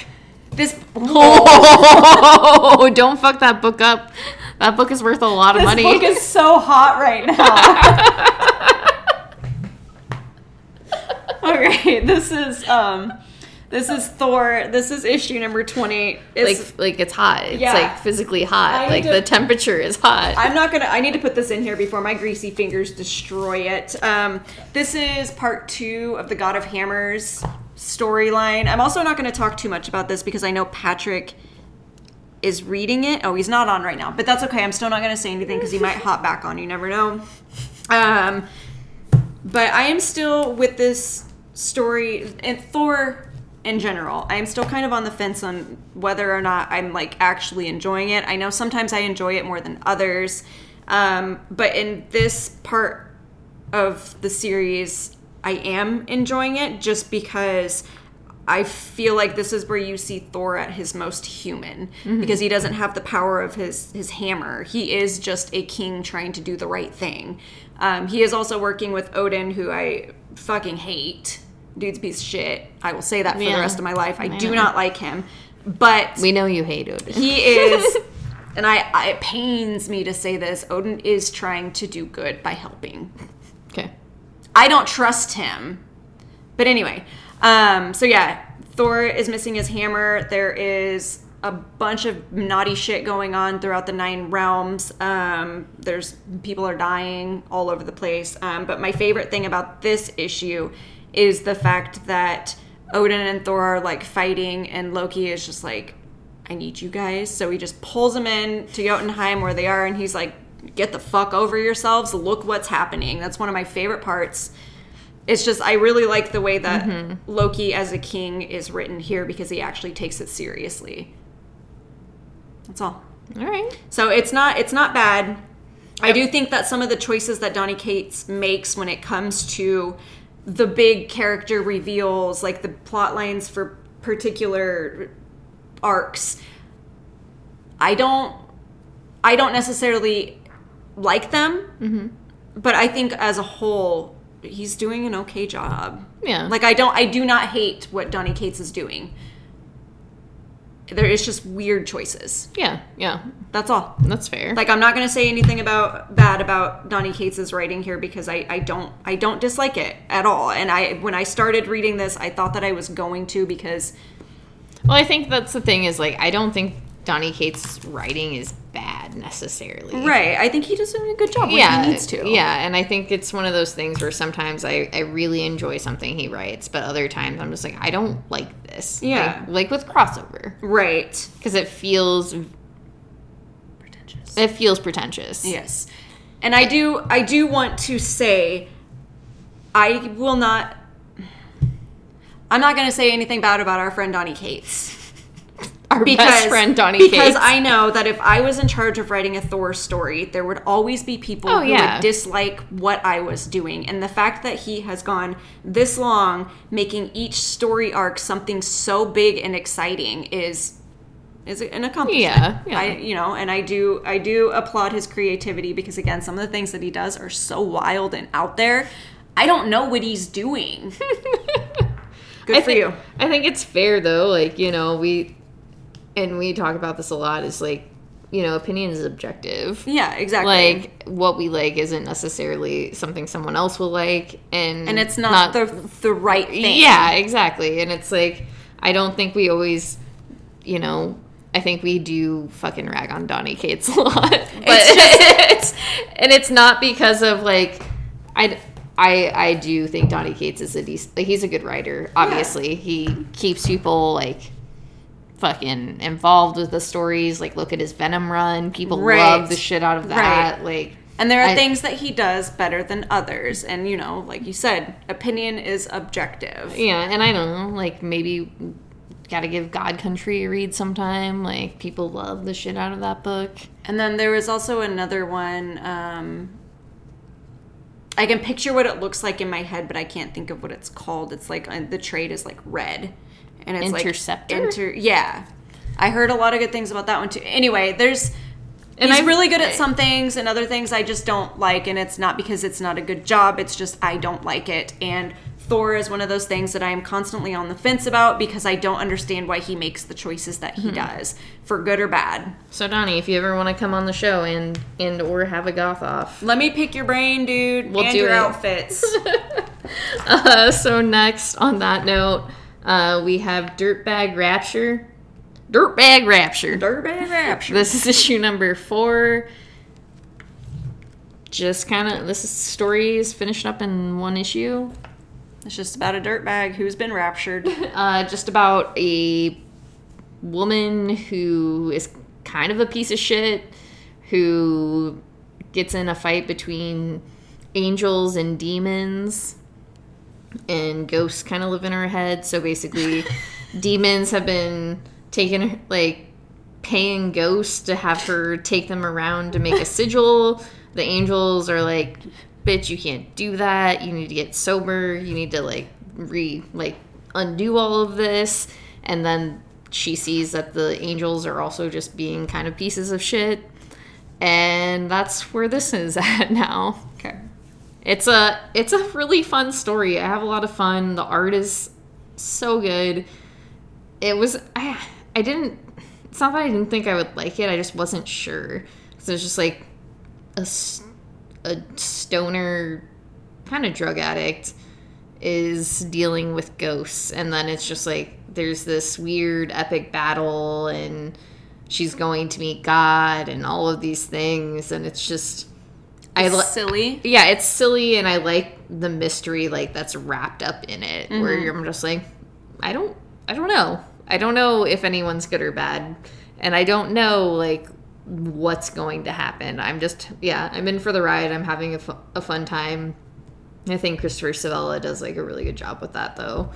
This. Oh, don't fuck that book up. That book is worth a lot of This money. book is so hot right now. okay, this is um, this is Thor. This is issue number twenty. It's, like, like it's hot. It's Yeah. like physically hot. Like need the temperature is hot. I'm not gonna. I need to put this in here before my greasy fingers destroy it. Um, this is part two of the God of Hammers storyline. I'm also not going to talk too much about this because I know Patrick is reading it. Oh, he's not on right now, but that's okay. I'm still not going to say anything because he might hop back on. You never know. Um, but I am still with this story and Thor in general. I am still kind of on the fence on whether or not I'm like actually enjoying it. I know sometimes I enjoy it more than others. Um, but in this part of the series, I am enjoying it just because I feel like this is where you see Thor at his most human because he doesn't have the power of his his hammer. He is just a king trying to do the right thing. Um, he is also working with Odin, who I fucking hate. Dude's a piece of shit. I will say that for Yeah. the rest of my life. I, I do know. not like him, but we know you hate Odin. he is. And I, I, it pains me to say this. Odin is trying to do good by helping. okay. I don't trust him. But anyway, um, so yeah, Thor is missing his hammer. There is a bunch of naughty shit going on throughout the nine realms. Um, there's people are dying all over the place. Um, but my favorite thing about this issue is the fact that Odin and Thor are like fighting, and Loki is just like, I need you guys. So he just pulls them in to Jotunheim where they are, and he's like, get the fuck over yourselves. Look what's happening. That's one of my favorite parts. It's just, I really like the way that mm-hmm. Loki as a king is written here because he actually takes it seriously. That's all. All right. So it's not it's not bad. I do think that some of the choices that Donny Cates makes when it comes to the big character reveals, like the plot lines for particular arcs, I don't I don't necessarily like them. Mm-hmm. But I think as a whole, he's doing an okay job. Yeah. Like I don't I do not hate what Donny Cates is doing. There is just weird choices. Yeah. Yeah. That's all. That's fair. Like I'm not gonna say anything about bad about Donny Cates' writing here because I, I don't I don't dislike it at all. And I when I started reading this, I thought that I was going to because Well, I think that's the thing is like I don't think Donny Cates' writing is bad necessarily. Right. I think he does a good job when Yeah, he needs to. yeah, and I think it's one of those things where sometimes I, I really enjoy something he writes, but other times I'm just like I don't like this. Yeah. like, like with crossover Right. because it feels Pretentious. it feels pretentious. Yes. And I do I do want to say I will not I'm not going to say anything bad about our friend Donny Cates. Our Because, best friend Donny because Cates. I know that if I was in charge of writing a Thor story, there would always be people Oh, who yeah. would dislike what I was doing. And the fact that he has gone this long making each story arc something so big and exciting is is an accomplishment. Yeah, yeah. I you know, and I do I do applaud his creativity because again, some of the things that he does are so wild and out there. I don't know what he's doing. Good I for think, you. I think it's fair though. Like you know, we and we talk about this a lot. Is like you know, opinion is objective. Yeah, exactly. Like what we like isn't necessarily something someone else will like, and and it's not, the the right thing. yeah, exactly. And it's like I don't think we always, you know. I think we do fucking rag on Donny Cates a lot, but it's, and it's not because of like I. I, I do think Donny Cates is a decent like he's a good writer. Obviously, he keeps people like fucking involved with the stories. Like look at his Venom run, people Right. love the shit out of that. Right. Like And there are I- things that he does better than others. And, you know, like you said, opinion is objective. Yeah, and I don't know, like maybe got to give God Country a read sometime. Like people love the shit out of that book. And then there was also another one. Um, I can picture what it looks like in my head, but I can't think of what it's called. It's like uh, the trade is like red. And it's Interceptor? like. Inter- yeah. I heard a lot of good things about that one too. Anyway, there's. And he's I've- really good at some things and other things I just don't like. And it's not because it's not a good job, it's just I don't like it. And Thor is one of those things that I am constantly on the fence about because I don't understand why he makes the choices that Mm-hmm. he does, for good or bad. So Donny, if you ever want to come on the show and and or have a goth off. Let me pick your brain, dude. We'll and do your it. outfits. Uh, so next on that note, uh, we have Dirtbag Rapture. Dirtbag Rapture. Dirtbag Rapture. This is issue number four. Just kind of this is, story is finished up in one issue. It's just about a dirtbag who's been raptured. Uh, just about a woman who is kind of a piece of shit who gets in a fight between angels and demons and ghosts kind of live in her head. So basically demons have been taking like paying ghosts to have her take them around to make a sigil. The angels are like bitch you can't do that. You need to get sober. You need to like re like undo all of this. And then she sees that the angels are also just being kind of pieces of shit. And that's where this is at now. Okay. It's a it's a really fun story. I have a lot of fun. The art is so good. It was I I didn't it's not that I didn't think I would like it. I just wasn't sure. So it's just like a a stoner kind of drug addict is dealing with ghosts and then it's just like there's this weird epic battle and she's going to meet God and all of these things and it's just I li- silly. yeah, it's silly, and I like the mystery like that's wrapped up in it. Where Mm-hmm. you're just like, I don't, I don't know, I don't know if anyone's good or bad, and I don't know like what's going to happen. I'm just, yeah, I'm in for the ride. I'm having a, fu- a fun time. I think Christopher Sebela does like a really good job with that, though.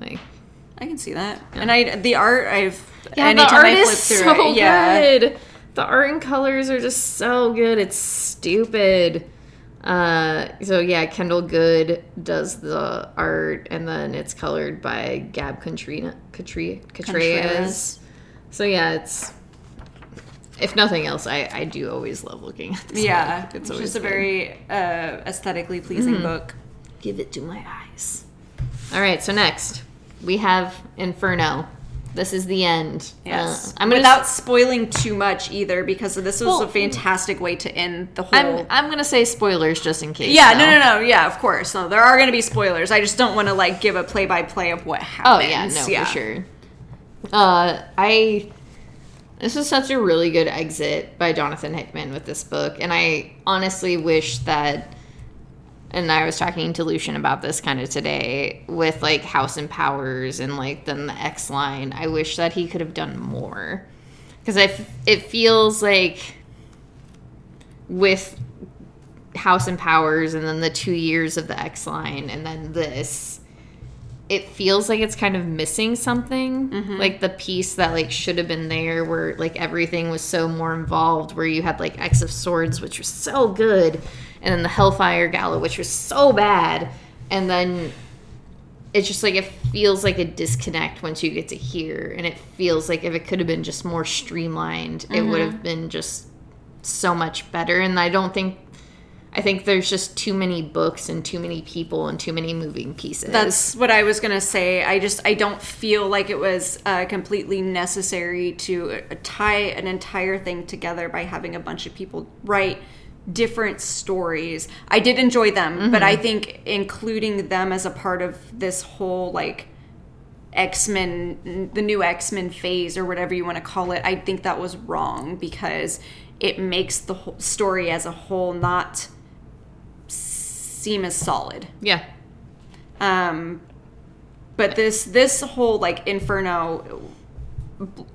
Like, I can see that. And I the art I've yeah, anytime the art I flip is through so it, yeah. good. The art and colors are just so good. It's stupid. Uh, so yeah, Kendall Goode does the art, and then it's colored by Gab Katrina Katri. Contreras. So yeah, it's if nothing else, I I do always love looking at this. Yeah, book. it's, always just a very uh, aesthetically pleasing Mm-hmm. book. give it to my eyes. All right, so next we have Inferno. This is the end. Yes, Uh, I'm gonna without spoiling too much either, because this was Well, a fantastic way to end the whole. I'm I'm gonna say spoilers just in case. yeah, though. no, no, no. Yeah, of course. No, there are going to be spoilers. I just don't want to like give a play by play of what happened. Oh yeah, no, for sure. Uh, I. This is such a really good exit by Jonathan Hickman with this book, and I honestly wish that. And I was talking to Lucian about this kind of today with like House and Powers and like then the X line. I wish that he could have done more because I f- it feels like with House and Powers and then the two years of the X line and then this, it feels like it's kind of missing something. Mm-hmm. Like the piece that like should have been there where like everything was so more involved where you had like X of Swords, which was so good, and then the Hellfire Gala, which was so bad. And then it's just like it feels like a disconnect once you get to here and it feels like if it could have been just more streamlined it would have been just so much better and i don't think i think there's just too many books and too many people and too many moving pieces That's what I was gonna say. I just I don't feel like it was uh, completely necessary to tie an entire thing together by having a bunch of people write different stories. I did enjoy them, but I think including them as a part of this whole like X Men, the new X Men phase or whatever you want to call it, I think that was wrong because it makes the whole story as a whole not seem as solid. yeah Um, but this this whole like Inferno,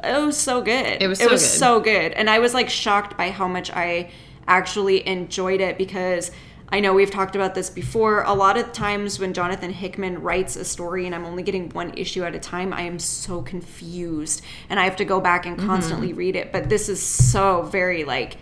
it was so good. It was it was good. so good, and I was like shocked by how much I actually enjoyed it because. I know we've talked about this before. A lot of times when Jonathan Hickman writes a story and I'm only getting one issue at a time, I am so confused and I have to go back and constantly Mm-hmm. read it. But this is so very like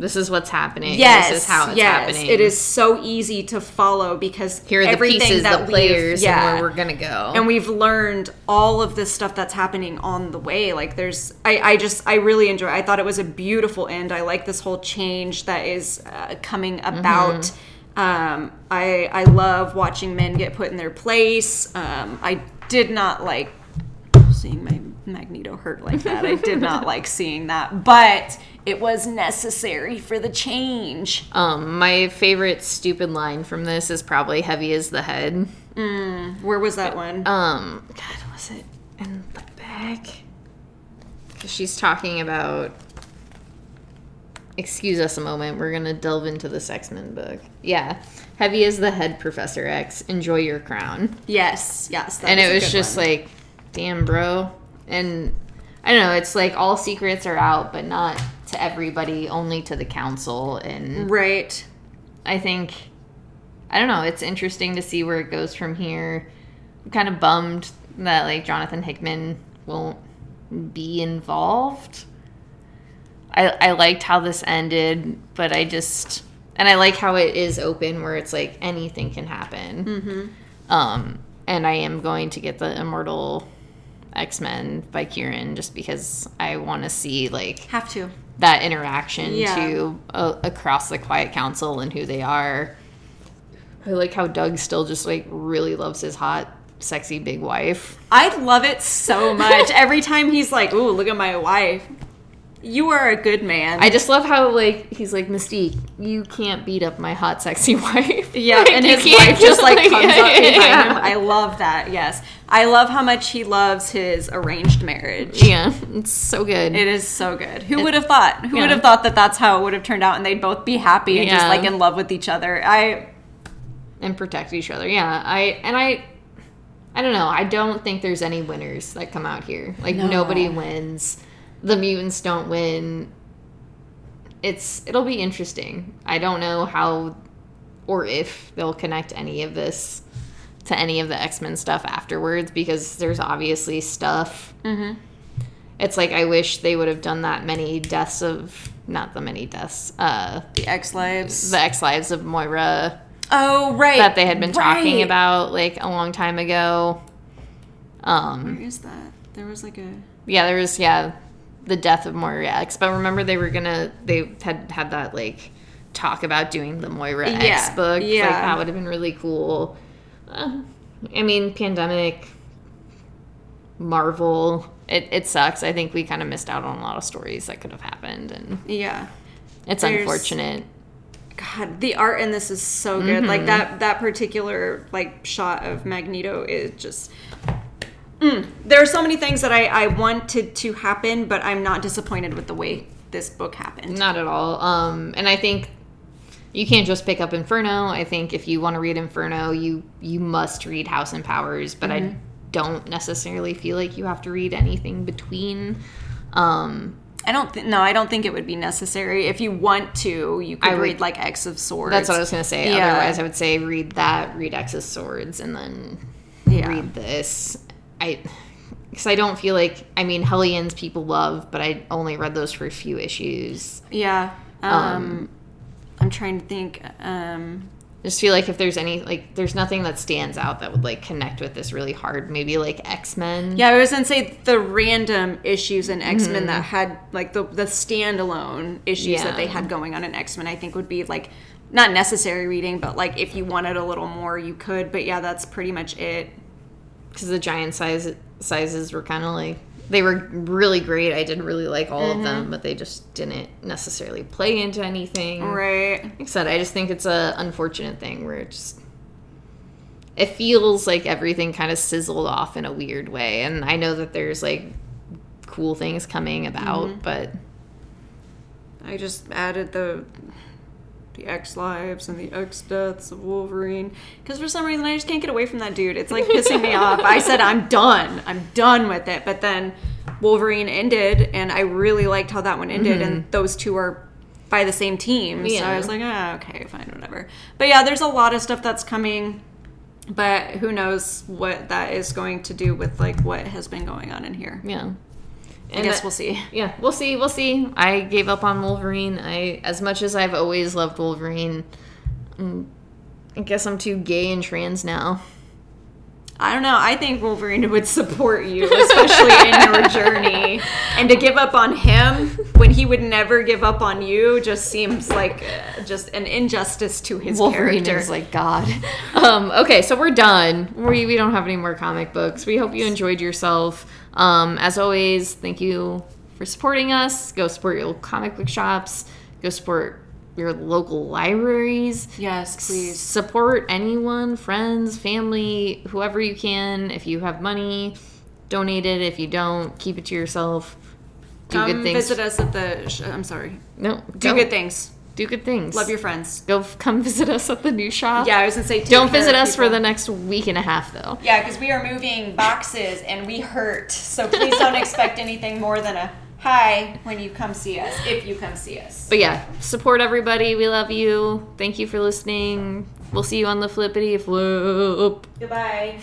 this is what's happening. Yes, this is how it's yes, happening. It is so easy to follow because here are the everything pieces that the players yeah, and where we're gonna go. And we've learned all of this stuff that's happening on the way. Like there's i, I just i really enjoy i thought it was a beautiful end. I like this whole change that is uh, coming about. Mm-hmm. um, I, I love watching men get put in their place. Um, i did not like seeing my magneto hurt like that. I did not like seeing that. But it was necessary for the change. Um my favorite stupid line from this is probably heavy as the head. Where was that one? Um god was it in the back? She's talking about excuse us a moment we're gonna delve into this x-men book. Yeah heavy as the head professor x. Enjoy your crown. Yes yes and is it was just one. like damn bro. And i don't know it's like all secrets are out but not to everybody only to the council and right I think I don't know. It's interesting to see where it goes from here. I'm kind of bummed that like Jonathan Hickman won't be involved. I I liked how this ended, but I just and I like how it is open where it's like anything can happen. Mm-hmm. Um, and I am going to get the Immortal X Men by Kieron just because I want to see like have to that interaction Yeah. to uh, across the quiet council and who they are i like how doug still just like really loves his hot sexy big wife I love it so much. Every time he's like, "Ooh, look at my wife." You are a good man. i just love how like he's like mystique you can't beat up my hot sexy wife yeah, Like, and his wife just like comes Yeah, up behind yeah. him. I love that. Yes, I love how much he loves his arranged marriage. yeah it's so good It is so good. Who would have thought? Who Yeah. would have thought that that's how it would have turned out, and they'd both be happy and just like in love with each other? I and protect each other yeah i and i i don't know i don't think there's any winners that come out here like No. nobody wins the mutants don't win it's it'll be interesting i don't know how or if they'll connect any of this to any of the x-men stuff afterwards because there's obviously stuff Mm-hmm. it's like i wish they would have done that many deaths of not the many deaths uh the X lives. the x lives of moira Oh right, that they had been talking about like a long time ago. Um, Where is that? There was like a. yeah, there was yeah, the death of Moira X. But remember, they were gonna they had had that like talk about doing the Moira X Yeah, book. Like, yeah. that would have been really cool. Uh, I mean, pandemic, Marvel. It, it sucks. I think we kind of missed out on a lot of stories that could have happened, and Yeah. it's There's- unfortunate. God, the art in this is so good. Mm-hmm. Like that that particular like shot of Magneto is just There are so many things that I, I wanted to happen, but I'm not disappointed with the way this book happened. Not at all. Um, and I think you can't just pick up Inferno. I think if you want to read Inferno, you you must read House and Powers. But I don't necessarily feel like you have to read anything between. Um, I don't think no, I don't think it would be necessary. If you want to, you could would- read like X of Swords. that's what I was gonna say. Yeah. Otherwise, I would say read that, read X of Swords, and then Yeah. read this. I because I don't feel like I mean Hellions people love, but I only read those for a few issues. Yeah. Um, I'm trying to think. Um, just feel like if there's any like there's nothing that stands out that would like connect with this really hard maybe like x-men yeah, I was gonna say the random issues in X Men that had like the the standalone issues that they had going on in X Men. I think would be like not necessary reading, but like if you wanted a little more, you could. But yeah, that's pretty much it. Because the giant size sizes were kind of like they were really great. I did really like all of them mm-hmm. but they just didn't necessarily play into anything. Right. like i said i just think it's a unfortunate thing where it just it feels like everything kind of sizzled off in a weird way. And i know that there's like cool things coming about mm-hmm. but I just added the the X lives and the X deaths of Wolverine because for some reason I just can't get away from that dude. It's like pissing me off. I said I'm done. I'm done with it. But then Wolverine ended, and I really liked how that one ended. And those two are by the same team, so Yeah. I was like, ah, okay, fine, whatever. But yeah, there's a lot of stuff that's coming. But who knows what that is going to do with like what has been going on in here? yeah I guess we'll see. Yeah, we'll see. We'll see. I gave up on Wolverine. I, as much as I've always loved Wolverine, mm, I guess I'm too gay and trans now. I don't know. I think Wolverine would support you, especially in your journey. And to give up on him when he would never give up on you just seems like uh, just an injustice to his Wolverine character. is like God. Um, okay, so we're done. We we don't have any more comic books. We hope you enjoyed yourself. Um, as always, thank you for supporting us. Go support your comic book shops. Go support your local libraries. yes, please. support anyone, friends, family, whoever you can. If you have money, donate it. If you don't, keep it to yourself. Do Come good things. visit us at the. Sh- I'm sorry. No, Do don't. good things. Do good things. Love your friends. Go f- come visit us at the new shop. Yeah, I was gonna say. Don't visit us for the next week and a half though. Yeah, because we are moving boxes and we hurt. So please don't expect anything more than a hi when you come see us. If you come see us. But yeah, support everybody. We love you. Thank you for listening. We'll see you on the flippity flip. Goodbye.